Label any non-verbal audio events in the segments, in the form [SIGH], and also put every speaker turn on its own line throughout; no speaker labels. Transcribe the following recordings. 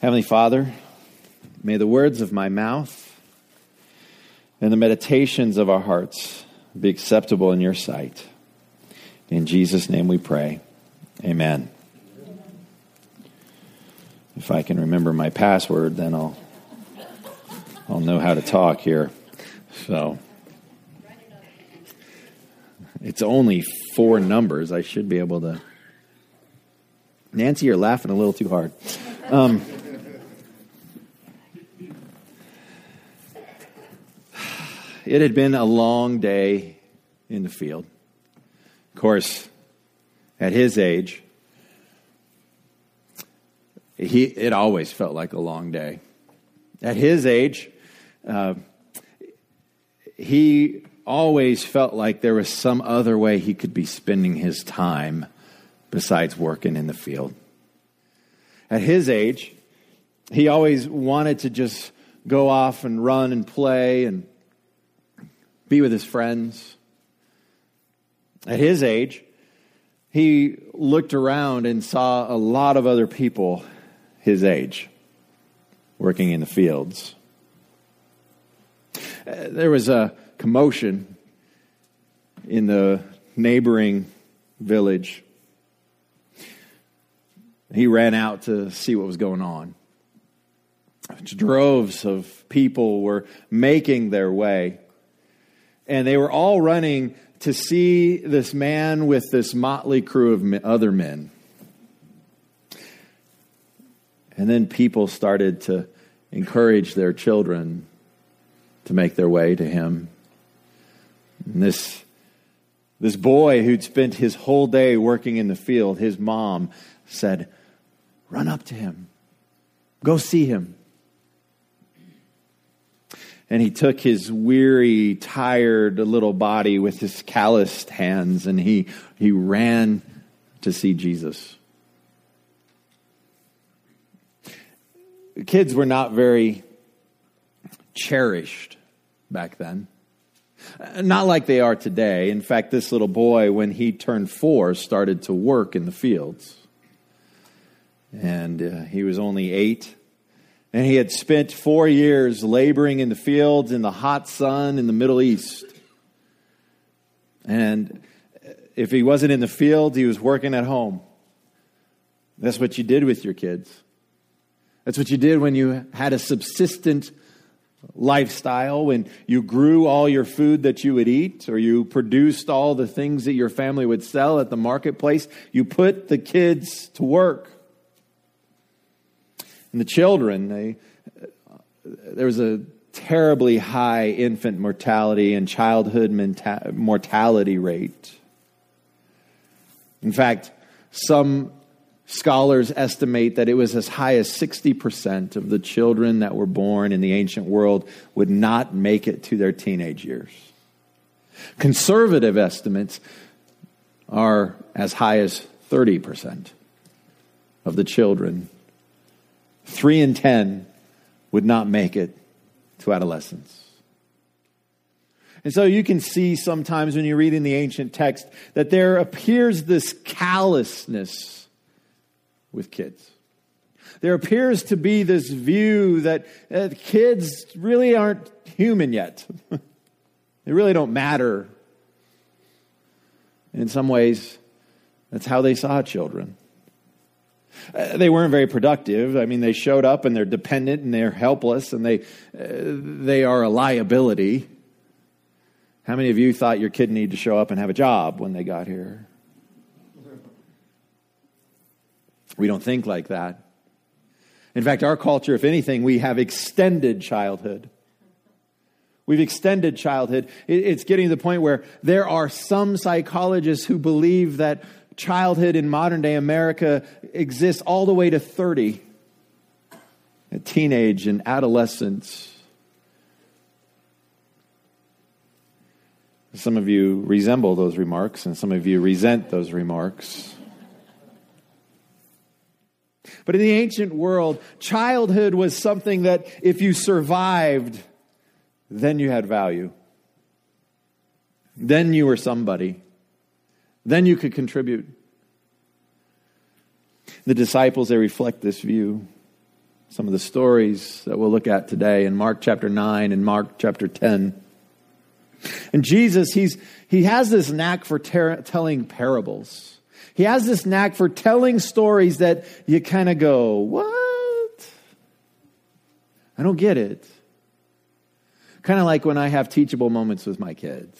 Heavenly Father, may the words of my mouth and the meditations of our hearts be acceptable in your sight. In Jesus' name we pray. Amen. If I can remember my password, then I'll I'll know how to talk here. So it's only four numbers. I should be able to. Nancy, you're laughing a little too hard. Um, it had been a long day in the field. Of course, at his age, he, it always felt like a long day. At his age, uh, he always felt like there was some other way he could be spending his time besides working in the field. At his age, he always wanted to just go off and run and play and be with his friends. At his age, he looked around and saw a lot of other people his age working in the fields. Uh, there was a commotion in the neighboring village. He ran out to see what was going on. Droves of people were making their way, and they were all running to see this man with this motley crew of other men. And then people started to encourage their children to make their way to him. And this, this boy who'd spent his whole day working in the field, his mom said, Run up to him, go see him. And he took his weary, tired little body with his calloused hands and he, he ran to see Jesus. Kids were not very cherished back then. Not like they are today. In fact, this little boy, when he turned four, started to work in the fields. And uh, he was only eight. And he had spent four years laboring in the fields in the hot sun in the Middle East. And if he wasn't in the field, he was working at home. That's what you did with your kids. That's what you did when you had a subsistent lifestyle, when you grew all your food that you would eat, or you produced all the things that your family would sell at the marketplace, you put the kids to work. And the children, they, there was a terribly high infant mortality and childhood mortality rate. In fact, some Scholars estimate that it was as high as 60% of the children that were born in the ancient world would not make it to their teenage years. Conservative estimates are as high as 30% of the children. Three in 10 would not make it to adolescence. And so you can see sometimes when you read in the ancient text that there appears this callousness with kids. There appears to be this view that uh, kids really aren't human yet. [LAUGHS] they really don't matter. In some ways, that's how they saw children. Uh, they weren't very productive. I mean, they showed up and they're dependent and they're helpless and they, uh, they are a liability. How many of you thought your kid needed to show up and have a job when they got here? We don't think like that. In fact, our culture, if anything, we have extended childhood. We've extended childhood. It's getting to the point where there are some psychologists who believe that childhood in modern day America exists all the way to 30, teenage and adolescence. Some of you resemble those remarks, and some of you resent those remarks. But in the ancient world, childhood was something that if you survived, then you had value. Then you were somebody. Then you could contribute. The disciples, they reflect this view. some of the stories that we'll look at today in Mark chapter 9 and Mark chapter 10. And Jesus, he's, he has this knack for ter- telling parables. He has this knack for telling stories that you kind of go, What? I don't get it. Kind of like when I have teachable moments with my kids.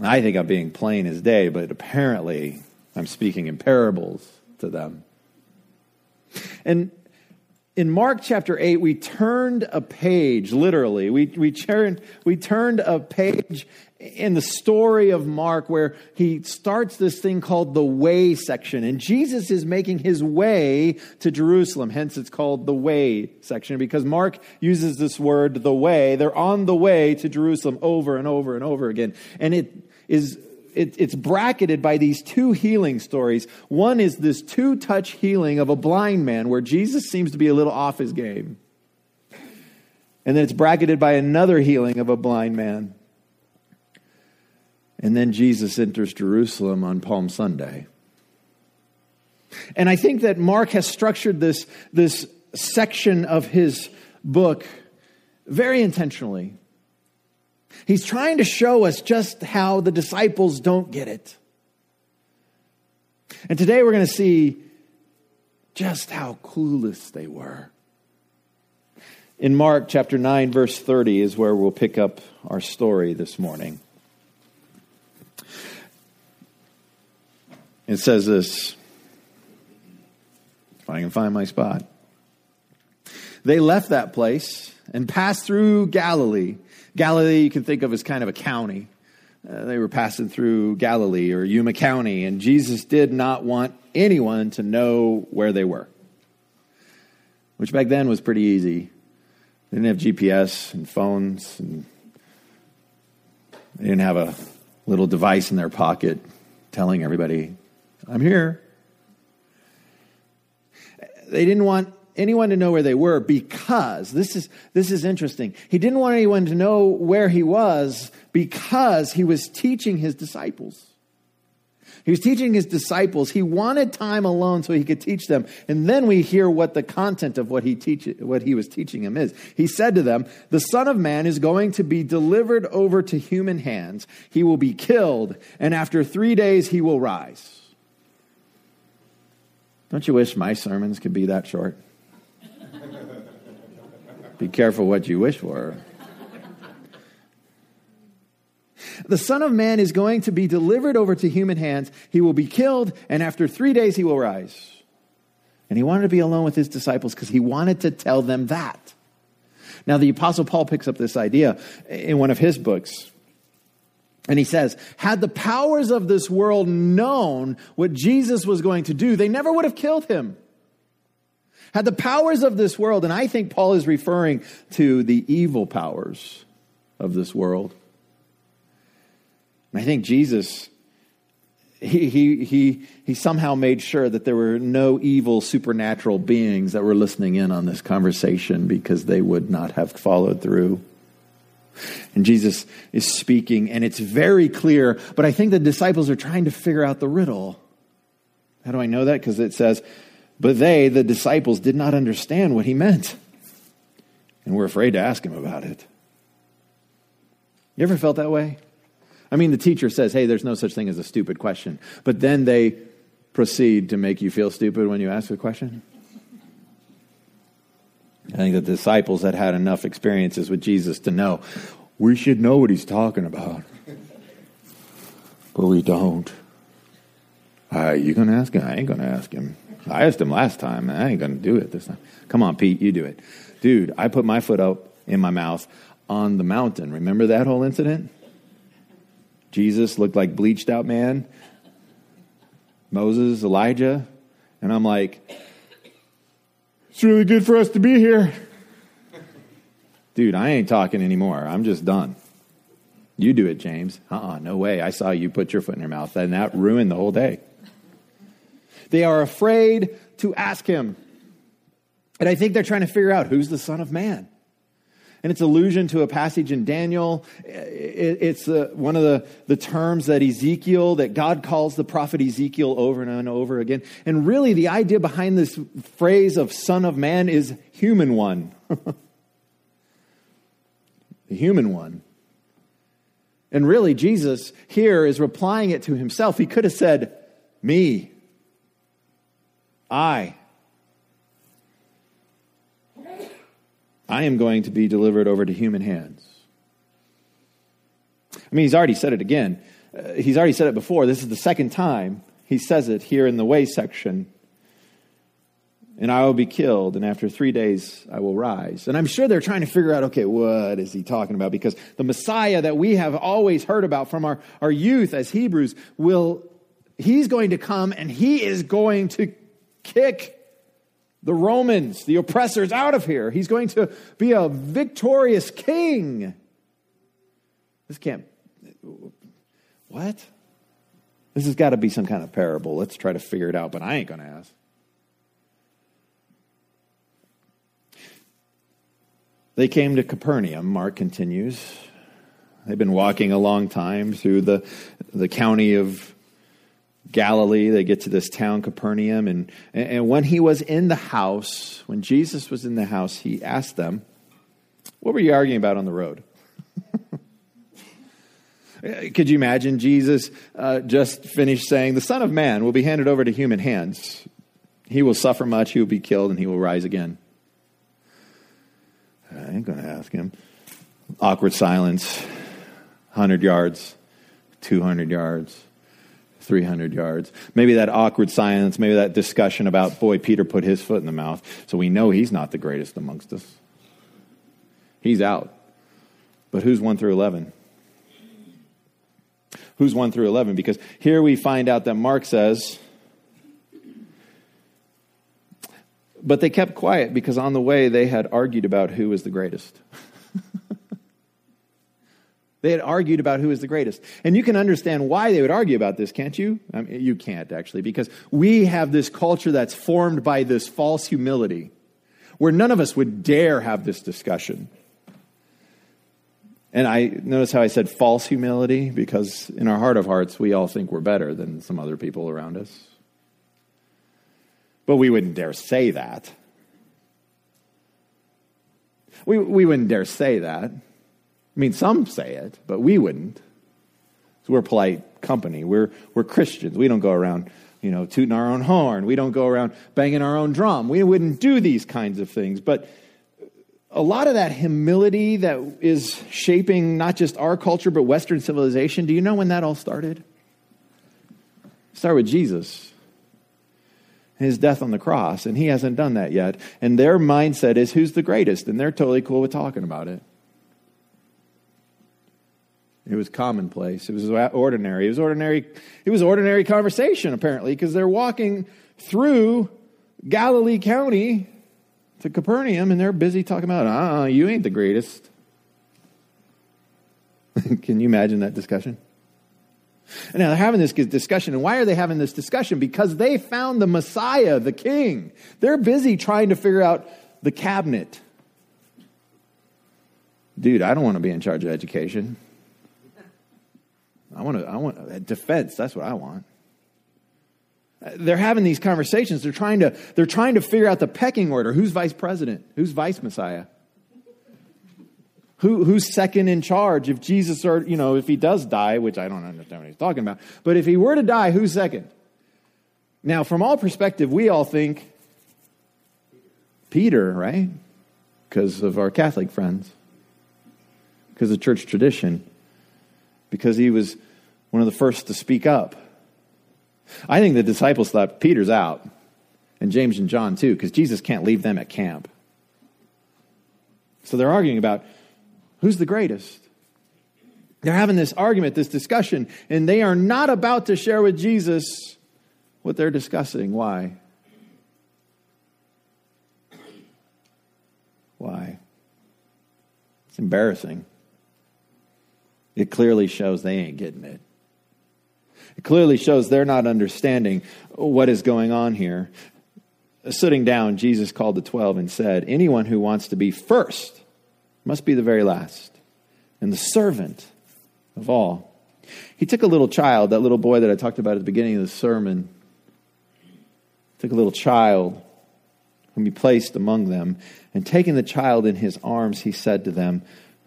I think I'm being plain as day, but apparently I'm speaking in parables to them. And in Mark chapter 8, we turned a page, literally. We, we, turned, we turned a page in the story of Mark where he starts this thing called the way section. And Jesus is making his way to Jerusalem. Hence, it's called the way section because Mark uses this word, the way. They're on the way to Jerusalem over and over and over again. And it is it, it's bracketed by these two healing stories. One is this two touch healing of a blind man where Jesus seems to be a little off his game. And then it's bracketed by another healing of a blind man. And then Jesus enters Jerusalem on Palm Sunday. And I think that Mark has structured this, this section of his book very intentionally. He's trying to show us just how the disciples don't get it. And today we're going to see just how clueless they were. In Mark chapter 9, verse 30 is where we'll pick up our story this morning. It says this, if I can find my spot. They left that place and passed through Galilee Galilee, you can think of as kind of a county. Uh, they were passing through Galilee or Yuma County, and Jesus did not want anyone to know where they were, which back then was pretty easy. They didn't have GPS and phones, and they didn't have a little device in their pocket telling everybody, I'm here. They didn't want anyone to know where they were because this is this is interesting. He didn't want anyone to know where he was because he was teaching his disciples. He was teaching his disciples. He wanted time alone so he could teach them. And then we hear what the content of what he teach, what he was teaching them is. He said to them, "The Son of Man is going to be delivered over to human hands. He will be killed, and after 3 days he will rise." Don't you wish my sermons could be that short? Be careful what you wish for. The Son of Man is going to be delivered over to human hands. He will be killed, and after three days he will rise. And he wanted to be alone with his disciples because he wanted to tell them that. Now, the Apostle Paul picks up this idea in one of his books. And he says, had the powers of this world known what Jesus was going to do, they never would have killed him had the powers of this world, and I think Paul is referring to the evil powers of this world. And I think Jesus, he, he, he, he somehow made sure that there were no evil supernatural beings that were listening in on this conversation because they would not have followed through. And Jesus is speaking, and it's very clear, but I think the disciples are trying to figure out the riddle. How do I know that? Because it says, but they, the disciples, did not understand what he meant and were afraid to ask him about it. You ever felt that way? I mean, the teacher says, hey, there's no such thing as a stupid question, but then they proceed to make you feel stupid when you ask a question. I think the disciples had had enough experiences with Jesus to know we should know what he's talking about, but we don't. Uh, you going to ask him? I ain't going to ask him. I asked him last time, I ain't going to do it this time. Come on, Pete, you do it. Dude, I put my foot up in my mouth on the mountain. Remember that whole incident? Jesus looked like bleached out man. Moses, Elijah. And I'm like, it's really good for us to be here. Dude, I ain't talking anymore. I'm just done. You do it, James. Uh uh-uh, uh no way. I saw you put your foot in your mouth, and that ruined the whole day. They are afraid to ask him. And I think they're trying to figure out who's the Son of Man. and it's allusion to a passage in Daniel. It's uh, one of the, the terms that Ezekiel, that God calls the prophet Ezekiel over and over again. And really, the idea behind this phrase of Son of Man is human one. [LAUGHS] the human one. And really, Jesus here is replying it to himself. He could have said, Me, I. I am going to be delivered over to human hands. I mean, he's already said it again. Uh, he's already said it before. This is the second time he says it here in the way section. And I will be killed, and after three days I will rise. And I'm sure they're trying to figure out okay, what is he talking about? Because the Messiah that we have always heard about from our, our youth as Hebrews will, he's going to come and he is going to kick the Romans, the oppressors, out of here. He's going to be a victorious king. This can't. What? This has got to be some kind of parable. Let's try to figure it out, but I ain't going to ask. They came to Capernaum, Mark continues. They've been walking a long time through the, the county of Galilee. They get to this town, Capernaum. And, and when he was in the house, when Jesus was in the house, he asked them, What were you arguing about on the road? [LAUGHS] Could you imagine Jesus uh, just finished saying, The Son of Man will be handed over to human hands. He will suffer much, he will be killed, and he will rise again. I ain't going to ask him. Awkward silence, 100 yards, 200 yards. 300 yards. Maybe that awkward silence, maybe that discussion about, boy, Peter put his foot in the mouth. So we know he's not the greatest amongst us. He's out. But who's 1 through 11? Who's 1 through 11? Because here we find out that Mark says, but they kept quiet because on the way they had argued about who was the greatest. [LAUGHS] They had argued about who is the greatest. And you can understand why they would argue about this, can't you? I mean, you can't, actually, because we have this culture that's formed by this false humility where none of us would dare have this discussion. And I notice how I said false humility because in our heart of hearts, we all think we're better than some other people around us. But we wouldn't dare say that. We, we wouldn't dare say that. I mean, some say it, but we wouldn't. So we're polite company. We're, we're Christians. We don't go around, you know, tooting our own horn. We don't go around banging our own drum. We wouldn't do these kinds of things. But a lot of that humility that is shaping not just our culture, but Western civilization, do you know when that all started? Start with Jesus and his death on the cross, and he hasn't done that yet. And their mindset is who's the greatest, and they're totally cool with talking about it. It was commonplace. It was ordinary. It was ordinary. It was ordinary conversation apparently because they're walking through Galilee County to Capernaum and they're busy talking about, ah, you ain't the greatest. [LAUGHS] Can you imagine that discussion? And now they're having this discussion. And why are they having this discussion? Because they found the Messiah, the King. They're busy trying to figure out the cabinet. Dude, I don't want to be in charge of education. I want to, I want defense. That's what I want. Uh, they're having these conversations. They're trying to, they're trying to figure out the pecking order. Who's vice president? Who's vice messiah? Who, who's second in charge? If Jesus or, you know, if he does die, which I don't understand what he's talking about, but if he were to die, who's second? Now, from all perspective, we all think Peter, right? Because of our Catholic friends, because of church tradition, because he was one of the first to speak up. I think the disciples thought Peter's out, and James and John too, because Jesus can't leave them at camp. So they're arguing about who's the greatest. They're having this argument, this discussion, and they are not about to share with Jesus what they're discussing. Why? Why? It's embarrassing. It clearly shows they ain't getting it. It clearly shows they're not understanding what is going on here. Sitting down, Jesus called the twelve and said, Anyone who wants to be first must be the very last, and the servant of all. He took a little child, that little boy that I talked about at the beginning of the sermon, took a little child whom he placed among them, and taking the child in his arms, he said to them,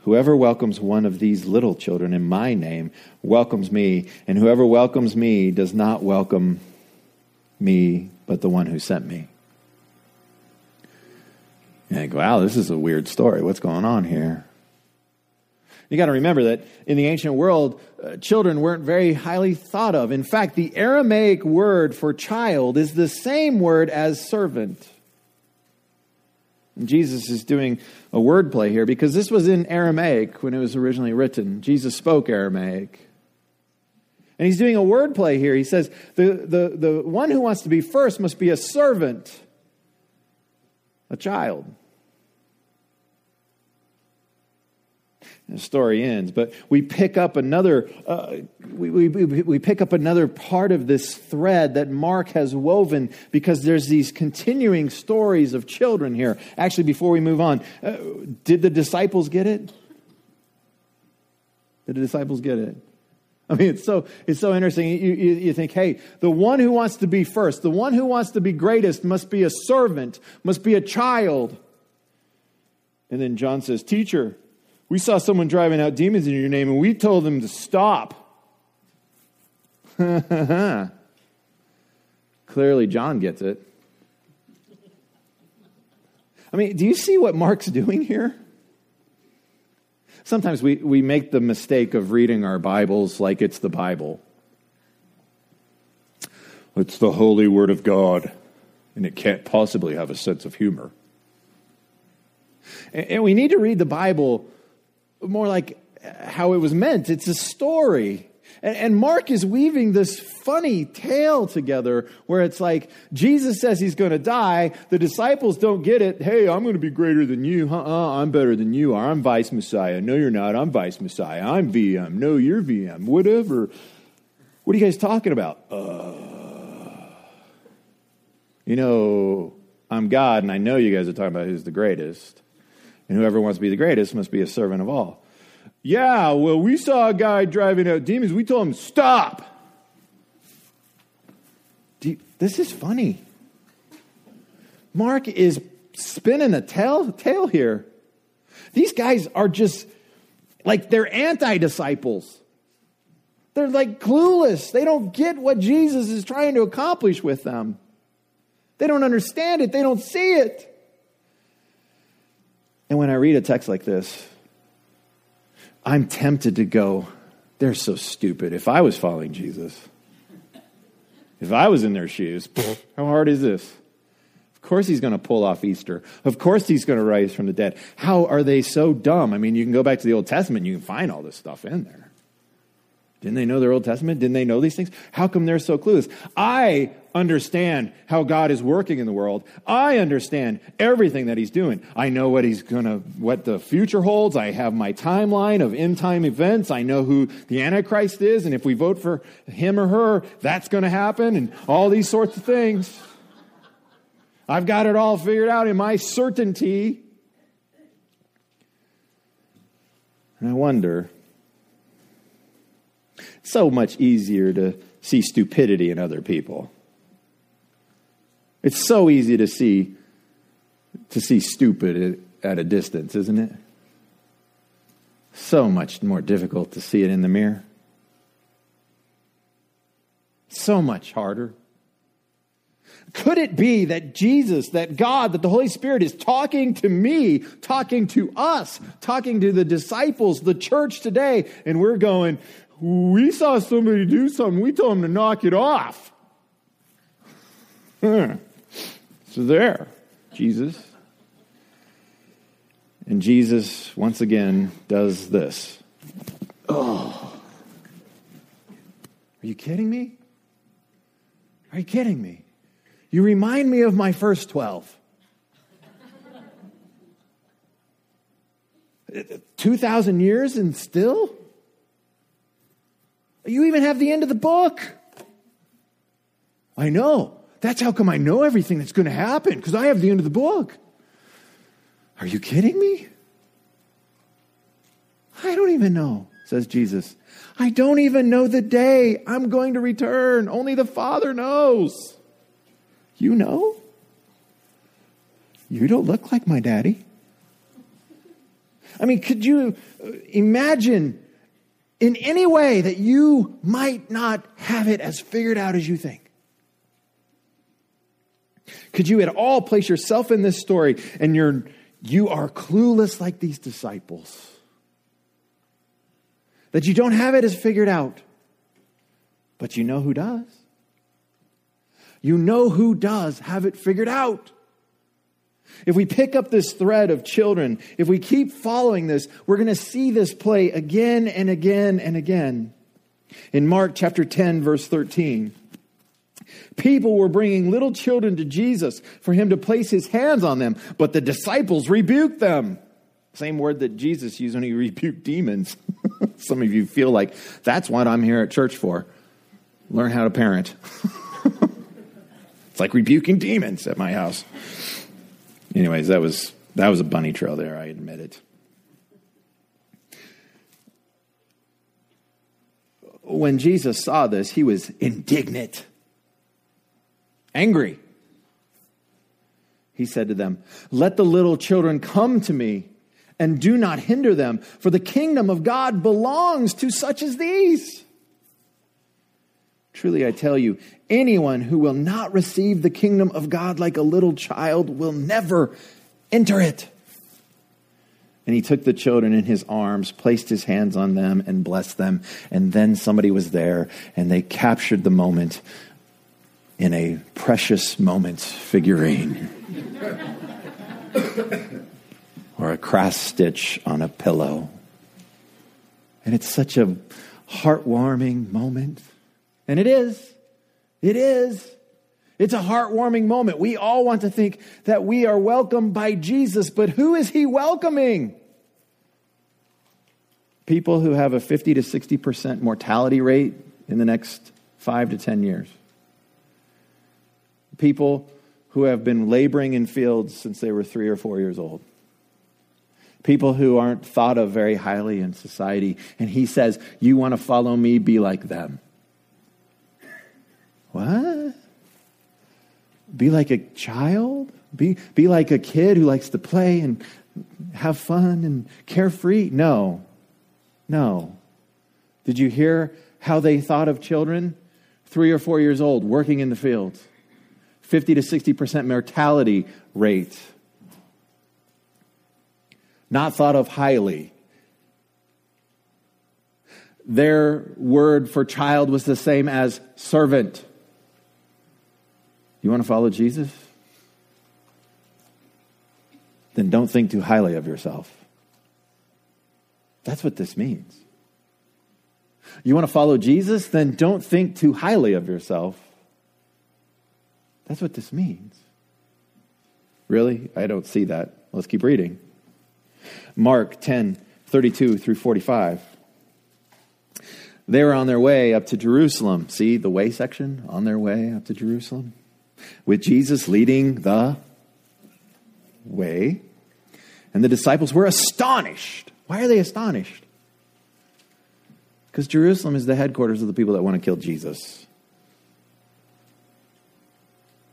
Whoever welcomes one of these little children in my name welcomes me, and whoever welcomes me does not welcome me, but the one who sent me. And think, wow, this is a weird story. What's going on here? You got to remember that in the ancient world, uh, children weren't very highly thought of. In fact, the Aramaic word for child is the same word as servant. Jesus is doing a wordplay here because this was in Aramaic when it was originally written. Jesus spoke Aramaic. And he's doing a wordplay here. He says, the, the, the one who wants to be first must be a servant, a child. The story ends, but we pick up another uh, we, we, we pick up another part of this thread that Mark has woven because there's these continuing stories of children here. Actually, before we move on, uh, did the disciples get it? Did the disciples get it? I mean, it's so, it's so interesting. You, you, you, think, hey, the one who wants to be first, the one who wants to be greatest must be a servant, must be a child. And then John says, Teacher, we saw someone driving out demons in your name and we told them to stop. [LAUGHS] Clearly, John gets it. I mean, do you see what Mark's doing here? Sometimes we, we make the mistake of reading our Bibles like it's the Bible. It's the holy word of God, and it can't possibly have a sense of humor. And, and we need to read the Bible more like how it was meant. It's a story. And, Mark is weaving this funny tale together where it's like Jesus says he's going to die. The disciples don't get it. Hey, I'm going to be greater than you. Uh-uh, I'm better than you are. I'm vice Messiah. No, you're not. I'm vice Messiah. I'm VM. No, you're VM. Whatever. What are you guys talking about? Uh, you know, I'm God, and I know you guys are talking about who's the greatest. And whoever wants to be the greatest must be a servant of all. Yeah, well, we saw a guy driving out demons. We told him, stop. You, this is funny. Mark is spinning a tale, tale here. These guys are just like they're anti disciples. They're like clueless. They don't get what Jesus is trying to accomplish with them. They don't understand it, they don't see it. And when I read a text like this, I'm tempted to go, they're so stupid. If I was following Jesus, if I was in their shoes, [LAUGHS] how hard is this? Of course he's going to pull off Easter. Of course he's going to rise from the dead. How are they so dumb? I mean, you can go back to the Old Testament, you can find all this stuff in there. Didn't they know their Old Testament? Didn't they know these things? How come they're so clueless? I understand how God is working in the world. I understand everything that He's doing. I know what He's gonna, what the future holds. I have my timeline of end time events. I know who the Antichrist is, and if we vote for him or her, that's gonna happen, and all these sorts of things. I've got it all figured out in my certainty. And I wonder so much easier to see stupidity in other people. It's so easy to see to see stupid at a distance, isn't it? So much more difficult to see it in the mirror. So much harder. Could it be that Jesus, that God, that the Holy Spirit is talking to me, talking to us, talking to the disciples, the church today, and we're going, we saw somebody do something, we told them to knock it off. So there, Jesus. And Jesus, once again, does this. Oh. Are you kidding me? Are you kidding me? You remind me of my first 12. 2,000 years and still? You even have the end of the book. I know. That's how come I know everything that's going to happen, because I have the end of the book. Are you kidding me? I don't even know, says Jesus. I don't even know the day I'm going to return. Only the Father knows. You know? You don't look like my daddy. I mean, could you uh, imagine in any way that you might not have it as figured out as you think? Could you at all place yourself in this story and you're, you are clueless like these disciples? That you don't have it as figured out, but you know who does? You know who does have it figured out. If we pick up this thread of children, if we keep following this, we're going to see this play again and again and again. In Mark chapter 10, verse 13, people were bringing little children to Jesus for him to place his hands on them, but the disciples rebuked them. Same word that Jesus used when he rebuked demons. [LAUGHS] Some of you feel like that's what I'm here at church for. Learn how to parent. [LAUGHS] it's like rebuking demons at my house. Anyways, that was that was a bunny trail there, I admit it. When Jesus saw this, he was indignant, angry. He said to them, Let the little children come to me and do not hinder them, for the kingdom of God belongs to such as these. Truly, I tell you, anyone who will not receive the kingdom of God like a little child will never enter it. And he took the children in his arms, placed his hands on them, and blessed them. And then somebody was there, and they captured the moment in a precious moment figurine [LAUGHS] or a cross stitch on a pillow. And it's such a heartwarming moment. And it is. It is. It's a heartwarming moment. We all want to think that we are welcomed by Jesus, but who is he welcoming? People who have a 50 to 60% mortality rate in the next five to 10 years. People who have been laboring in fields since they were three or four years old. People who aren't thought of very highly in society. And he says, You want to follow me? Be like them. What? Be like a child? Be, be like a kid who likes to play and have fun and carefree? No. No. Did you hear how they thought of children? Three or four years old, working in the fields. 50 to 60% mortality rate. Not thought of highly. Their word for child was the same as servant. You want to follow Jesus? Then don't think too highly of yourself. That's what this means. You want to follow Jesus? Then don't think too highly of yourself. That's what this means. Really? I don't see that. Let's keep reading. Mark 10, 32 through 45. They were on their way up to Jerusalem. See the way section? On their way up to Jerusalem with Jesus leading the way. And the disciples were astonished. Why are they astonished? Because Jerusalem is the headquarters of the people that want to kill Jesus.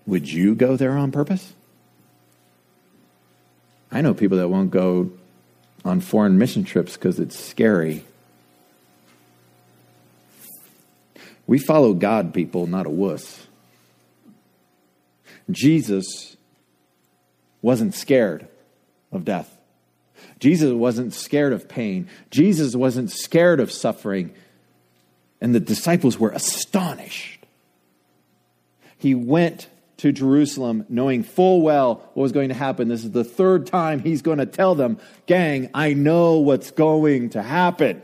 Would you go there on purpose? I know people that won't go on foreign mission trips because it's scary. We follow God, people, not a wuss. Jesus wasn't scared of death. Jesus wasn't scared of pain. Jesus wasn't scared of suffering. And the disciples were astonished. He went to Jerusalem knowing full well what was going to happen. This is the third time he's going to tell them, Gang, I know what's going to happen.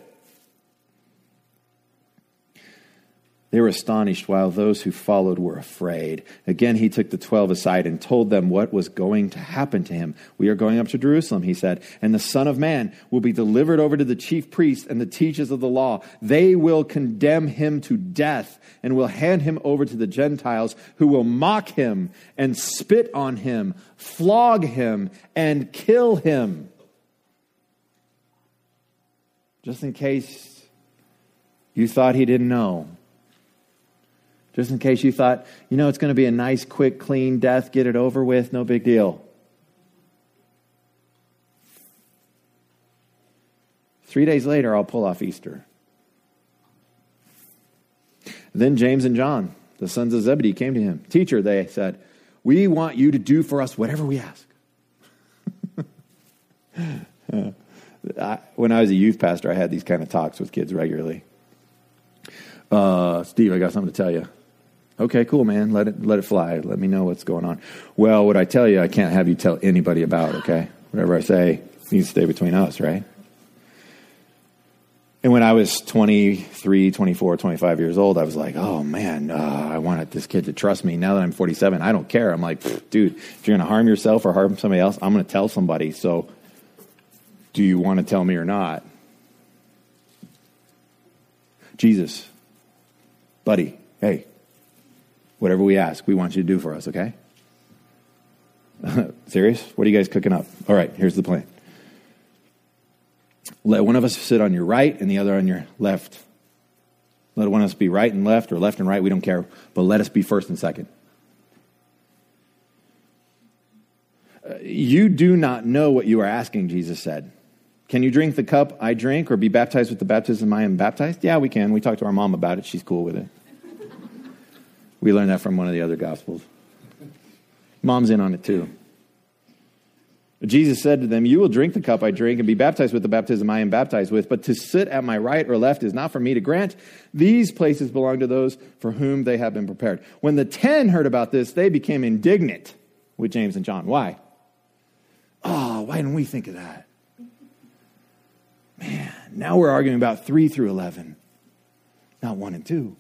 They were astonished while those who followed were afraid. Again, he took the twelve aside and told them what was going to happen to him. We are going up to Jerusalem, he said, and the Son of Man will be delivered over to the chief priests and the teachers of the law. They will condemn him to death and will hand him over to the Gentiles who will mock him and spit on him, flog him, and kill him. just in case you thought he didn't know. Just in case you thought, you know, it's going to be a nice, quick, clean death, get it over with, no big deal. Three days later, I'll pull off Easter. Then James and John, the sons of Zebedee, came to him. Teacher, they said, we want you to do for us whatever we ask. [LAUGHS] when I was a youth pastor, I had these kind of talks with kids regularly. Uh, Steve, I got something to tell you. Okay, cool, man. Let it let it fly. Let me know what's going on. Well, what I tell you, I can't have you tell anybody about. Okay, whatever I say needs to stay between us, right? And when I was 23, 24, 25 years old, I was like, oh man, uh, I wanted this kid to trust me. Now that I'm 47, I don't care. I'm like, dude, if you're going to harm yourself or harm somebody else, I'm going to tell somebody. So do you want to tell me or not? Jesus, buddy, hey, whatever we ask, we want you to do for us, okay? [LAUGHS] Serious? What are you guys cooking up? All right, here's the plan. Let one of us sit on your right and the other on your left. Let one of us be right and left or left and right, we don't care, but let us be first and second. You do not know what you are asking, Jesus said. Can you drink the cup I drink or be baptized with the baptism I am baptized? Yeah, we can. We talked to our mom about it. She's cool with it. We learned that from one of the other gospels. Mom's in on it too. Jesus said to them, You will drink the cup I drink and be baptized with the baptism I am baptized with, but to sit at my right or left is not for me to grant. These places belong to those for whom they have been prepared. When the ten heard about this, they became indignant with James and John. Why? Oh, why didn't we think of that? Man, now we're arguing about 3 through 11, not 1 and 2.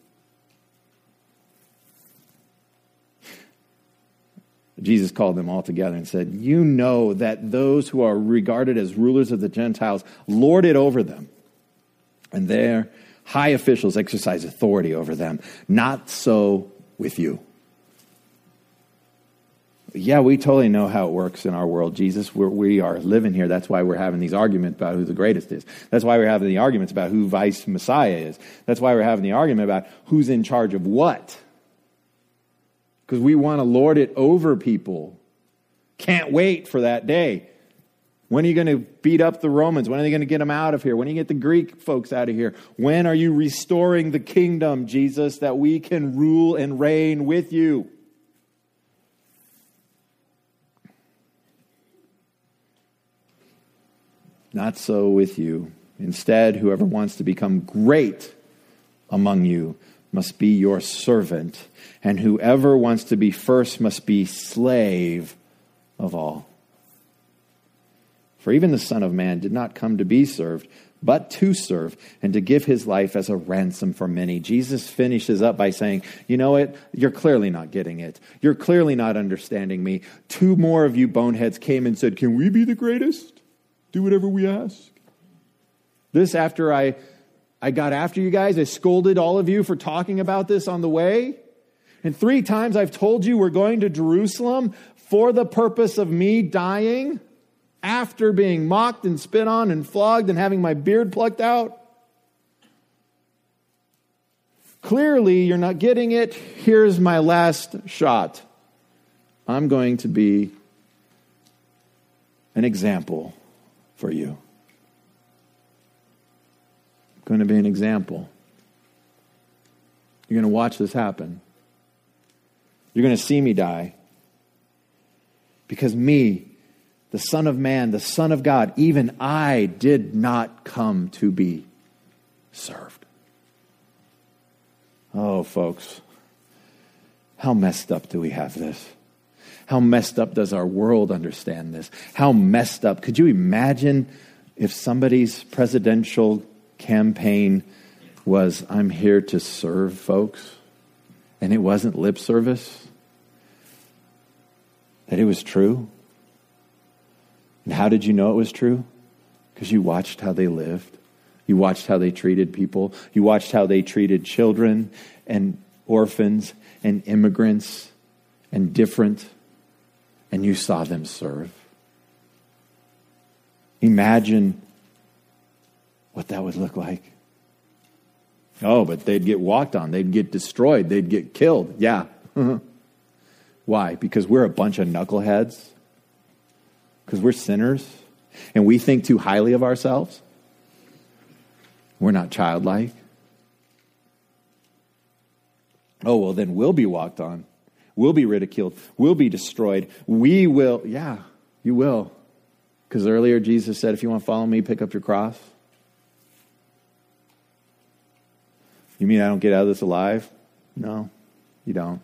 Jesus called them all together and said, You know that those who are regarded as rulers of the Gentiles lord it over them, and their high officials exercise authority over them. Not so with you. Yeah, we totally know how it works in our world, Jesus. We're, we are living here. That's why we're having these arguments about who the greatest is. That's why we're having the arguments about who vice Messiah is. That's why we're having the argument about who's in charge of what because we want to lord it over people. Can't wait for that day. When are you going to beat up the Romans? When are they going to get them out of here? When are you going to get the Greek folks out of here? When are you restoring the kingdom, Jesus, that we can rule and reign with you? Not so with you. Instead, whoever wants to become great among you must be your servant, and whoever wants to be first must be slave of all. For even the Son of Man did not come to be served, but to serve and to give his life as a ransom for many. Jesus finishes up by saying, You know what? You're clearly not getting it. You're clearly not understanding me. Two more of you boneheads came and said, Can we be the greatest? Do whatever we ask. This after I I got after you guys. I scolded all of you for talking about this on the way. And three times I've told you we're going to Jerusalem for the purpose of me dying after being mocked and spit on and flogged and having my beard plucked out. Clearly, you're not getting it. Here's my last shot. I'm going to be an example for you going to be an example. You're going to watch this happen. You're going to see me die. Because me, the Son of Man, the Son of God, even I did not come to be served. Oh, folks, how messed up do we have this? How messed up does our world understand this? How messed up? Could you imagine if somebody's presidential campaign was I'm here to serve folks, and it wasn't lip service, that it was true. And how did you know it was true? Because you watched how they lived. You watched how they treated people. You watched how they treated children and orphans and immigrants and different, and you saw them serve. Imagine what that would look like. Oh, but they'd get walked on, they'd get destroyed, they'd get killed. Yeah. [LAUGHS] Why? Because we're a bunch of knuckleheads? Because we're sinners and we think too highly of ourselves? We're not childlike. Oh, well, then we'll be walked on. We'll be ridiculed. We'll be destroyed. We will. Yeah, you will. Because earlier Jesus said, if you want to follow me, pick up your cross. You mean I don't get out of this alive? No, you don't.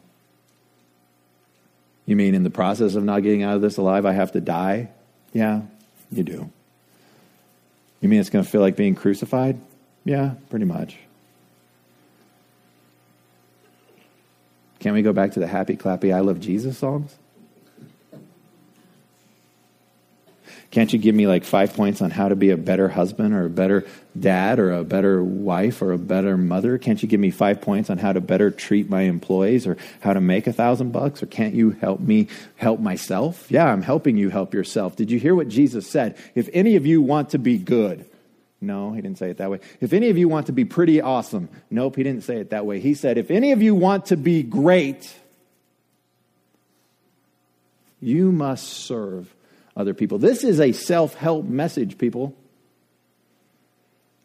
You mean in the process of not getting out of this alive, I have to die? Yeah, you do. You mean it's going to feel like being crucified? Yeah, pretty much. Can't we go back to the happy, clappy, I love Jesus songs? Can't you give me like five points on how to be a better husband or a better dad or a better wife or a better mother? Can't you give me five points on how to better treat my employees or how to make a thousand bucks? Or can't you help me help myself? Yeah, I'm helping you help yourself. Did you hear what Jesus said? If any of you want to be good, no, he didn't say it that way. If any of you want to be pretty awesome, nope, he didn't say it that way. He said, if any of you want to be great, you must serve other people. This is a self help message, people.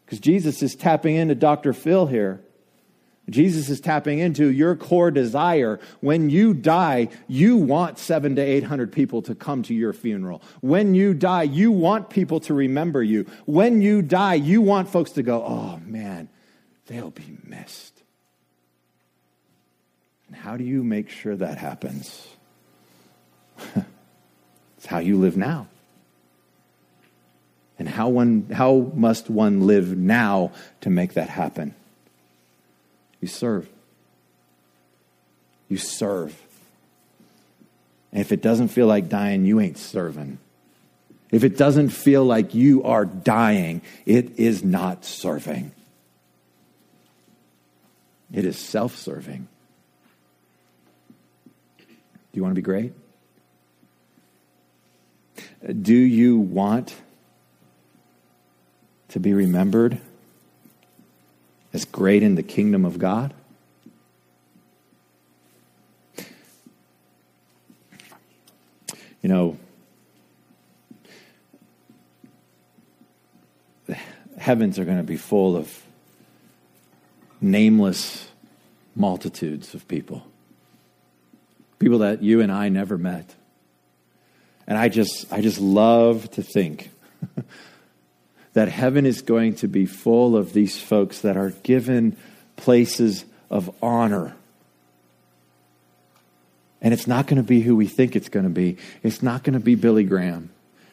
Because Jesus is tapping into Dr. Phil here. Jesus is tapping into your core desire. When you die, you want seven to 800 people to come to your funeral. When you die, you want people to remember you. When you die, you want folks to go, oh man, they'll be missed. And how do you make sure that happens? [LAUGHS] It's how you live now. And how, one, how must one live now to make that happen? You serve. You serve. And if it doesn't feel like dying, you ain't serving. If it doesn't feel like you are dying, it is not serving. It is self serving. Do you want to be great? Do you want to be remembered as great in the kingdom of God? You know, the heavens are going to be full of nameless multitudes of people. People that you and I never met. And I just, I just love to think [LAUGHS] that heaven is going to be full of these folks that are given places of honor. And it's not going to be who we think it's going to be. It's not going to be Billy Graham.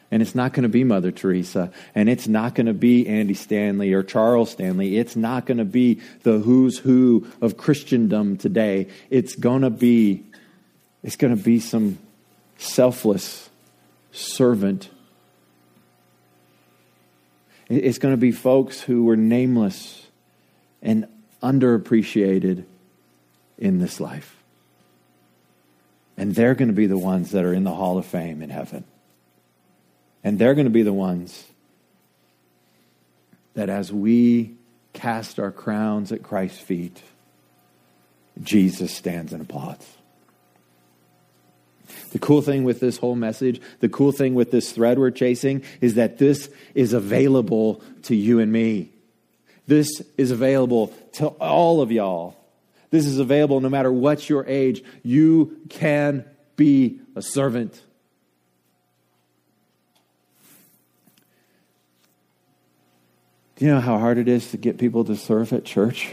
And it's not going to be Mother Teresa. And it's not going to be Andy Stanley or Charles Stanley. It's not going to be the who's who of Christendom today. It's going to be, it's going to be some selfless servant. It's going to be folks who were nameless and underappreciated in this life. And they're going to be the ones that are in the Hall of Fame in heaven. And they're going to be the ones that as we cast our crowns at Christ's feet, Jesus stands and applauds. The cool thing with this whole message, the cool thing with this thread we're chasing, is that this is available to you and me. This is available to all of y'all. This is available no matter what your age. You can be a servant. Do you know how hard it is to get people to serve at church?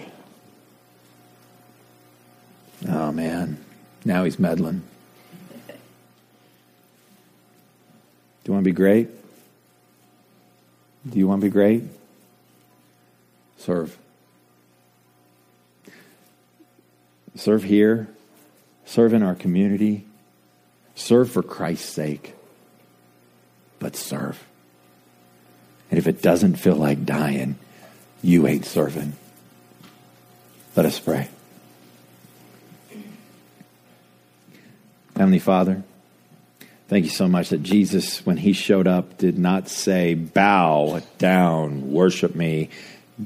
Oh, man. Now he's meddling. Do you want to be great? Do you want to be great? Serve. Serve here. Serve in our community. Serve for Christ's sake. But serve. And if it doesn't feel like dying, you ain't serving. Let us pray. Heavenly Father, Thank you so much that Jesus, when he showed up, did not say, Bow down, worship me,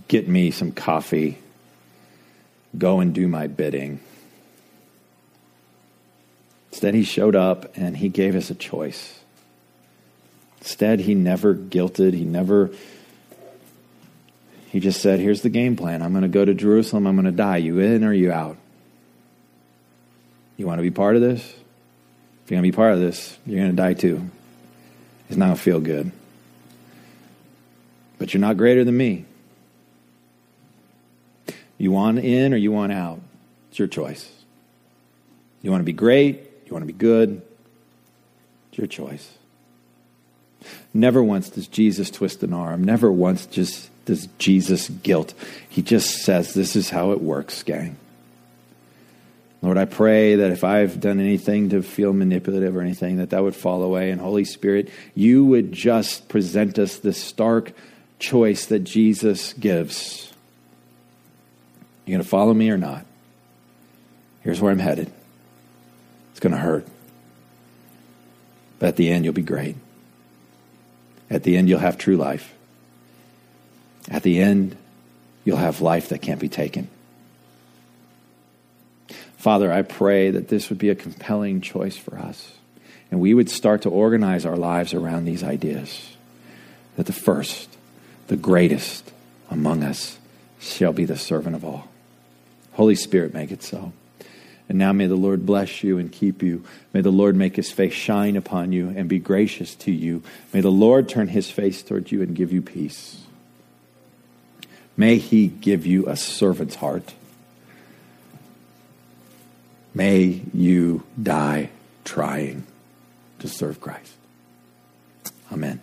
get me some coffee, go and do my bidding. Instead, he showed up and he gave us a choice. Instead, he never guilted, he never. He just said, Here's the game plan. I'm going to go to Jerusalem. I'm going to die. You in or you out? You want to be part of this? You're going to be part of this, you're going to die too. It's not feel good. But you're not greater than me. You want in or you want out? It's your choice. You want to be great? You want to be good? It's your choice. Never once does Jesus twist an arm. Never once just does Jesus guilt. He just says, This is how it works, gang. Lord, I pray that if I've done anything to feel manipulative or anything, that that would fall away. And Holy Spirit, you would just present us this stark choice that Jesus gives. you're going to follow me or not? Here's where I'm headed. It's going to hurt. But at the end, you'll be great. At the end, you'll have true life. At the end, you'll have life that can't be taken. Father, I pray that this would be a compelling choice for us. And we would start to organize our lives around these ideas. That the first, the greatest among us shall be the servant of all. Holy Spirit, make it so. And now may the Lord bless you and keep you. May the Lord make his face shine upon you and be gracious to you. May the Lord turn his face towards you and give you peace. May he give you a servant's heart May you die trying to serve Christ. Amen.